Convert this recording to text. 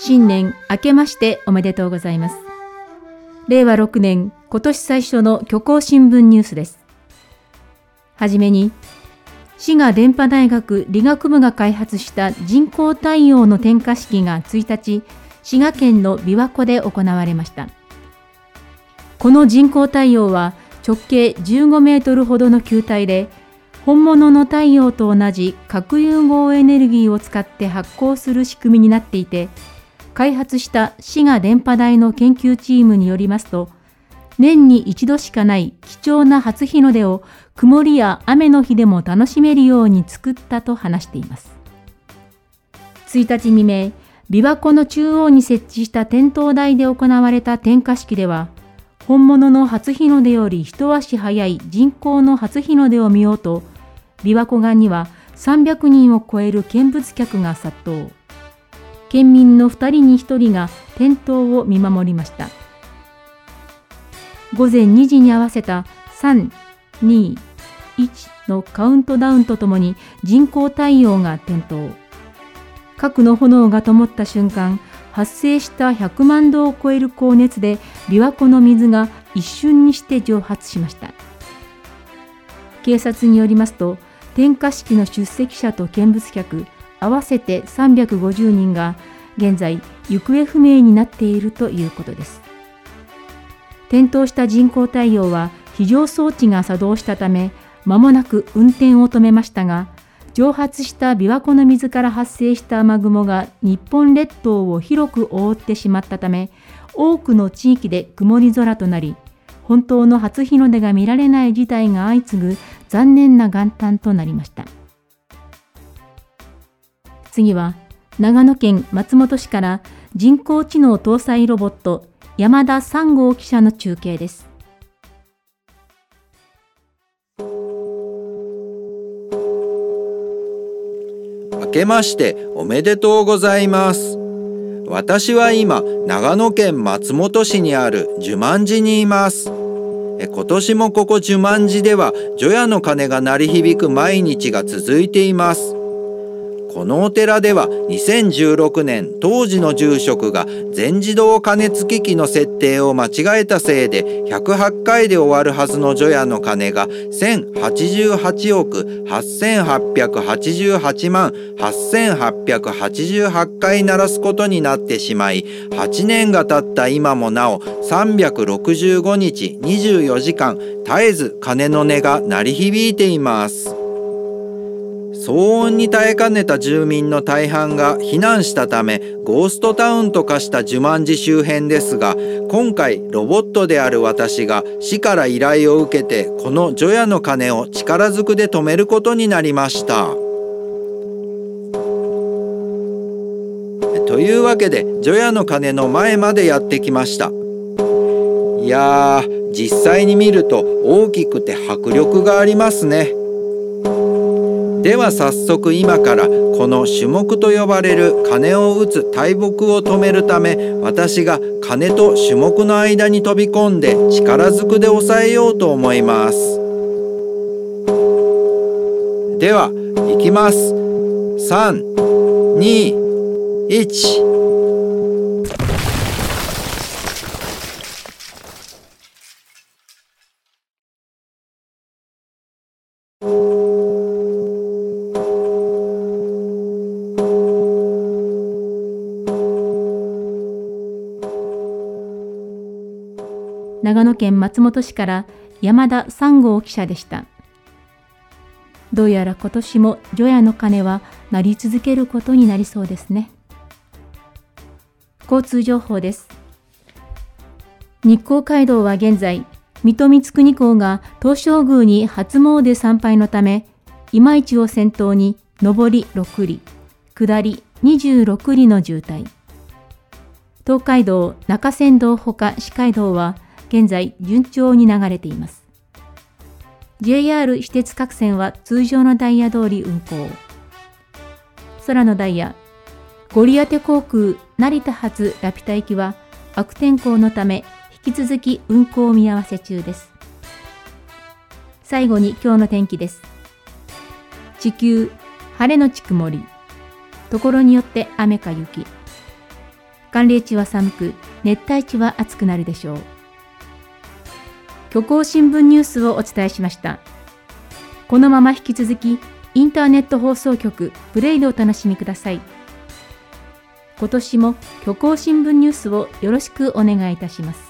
新年明けましておめでとうございます。令和6年今年最初の虚構新聞ニュースです。はじめに、滋賀電波大学理学部が開発した人工太陽の点火式が1日、滋賀県の琵琶湖で行われました。この人工太陽は直径15メートルほどの球体で、本物の太陽と同じ核融合エネルギーを使って発光する仕組みになっていて、開発した滋賀電波台の研究チームによりますと、年に一度しかない貴重な初日の出を曇りや雨の日でも楽しめるように作ったと話しています。1日未明、琵琶湖の中央に設置した点灯台で行われた点火式では、本物の初日の出より一足早い人工の初日の出を見ようと、琵琶湖岸には300人を超える見物客が殺到。県民の2人に1人が点灯を見守りました。午前2時に合わせた3、2、1のカウントダウンとともに人工太陽が点灯。核の炎が灯った瞬間、発生した100万度を超える高熱で琵琶湖の水が一瞬にして蒸発しました警察によりますと点火式の出席者と見物客合わせて350人が現在行方不明になっているということです。点灯した人工太陽は非常装置が作動したため間もなく運転を止めましたが蒸発した琵琶湖の水から発生した雨雲が日本列島を広く覆ってしまったため多くの地域で曇り空となり本当の初日の出が見られない事態が相次ぐ残念な元旦となりました。次は長野県松本市から人工知能搭載ロボット山田三号記者の中継です明けましておめでとうございます。私は今、長野県松本市にある寿万寺にいます。今年もここ寿万寺では除夜の鐘が鳴り響く毎日が続いています。このお寺では2016年当時の住職が全自動加熱機器の設定を間違えたせいで108回で終わるはずの除夜の鐘が1088億8888万8888回鳴らすことになってしまい8年が経った今もなお365日24時間絶えず鐘の音が鳴り響いています。騒音に耐えかねた住民の大半が避難したためゴーストタウンと化した呪文寺周辺ですが今回ロボットである私が市から依頼を受けてこの除夜の鐘を力ずくで止めることになりました。というわけで除夜の鐘の前までやってきました。いやー実際に見ると大きくて迫力がありますね。では早速今からこの種目と呼ばれる鐘を打つ大木を止めるため私が鐘と種目の間に飛び込んで力ずくで押さえようと思います。では行きます。321長野県松本市から山田三号記者でした。どうやら今年も除夜の鐘は鳴り続けることになりそうですね。交通情報です。日光街道は現在、水戸光圀公が東照宮に初詣参拝のため、今市を先頭に上り6里、下り26里の渋滞。東海道中山道ほか四街道は現在順調に流れています。JR 私鉄各線は通常のダイヤ通り運行。空のダイヤ、ゴリアテ航空成田発ラピュタ行きは悪天候のため引き続き運行見合わせ中です。最後に今日の天気です。地球、晴れのち曇り。ところによって雨か雪。寒冷地は寒く、熱帯地は暑くなるでしょう。虚構新聞ニュースをお伝えしました。このまま引き続き、インターネット放送局プレイでお楽しみください。今年も虚構新聞ニュースをよろしくお願いいたします。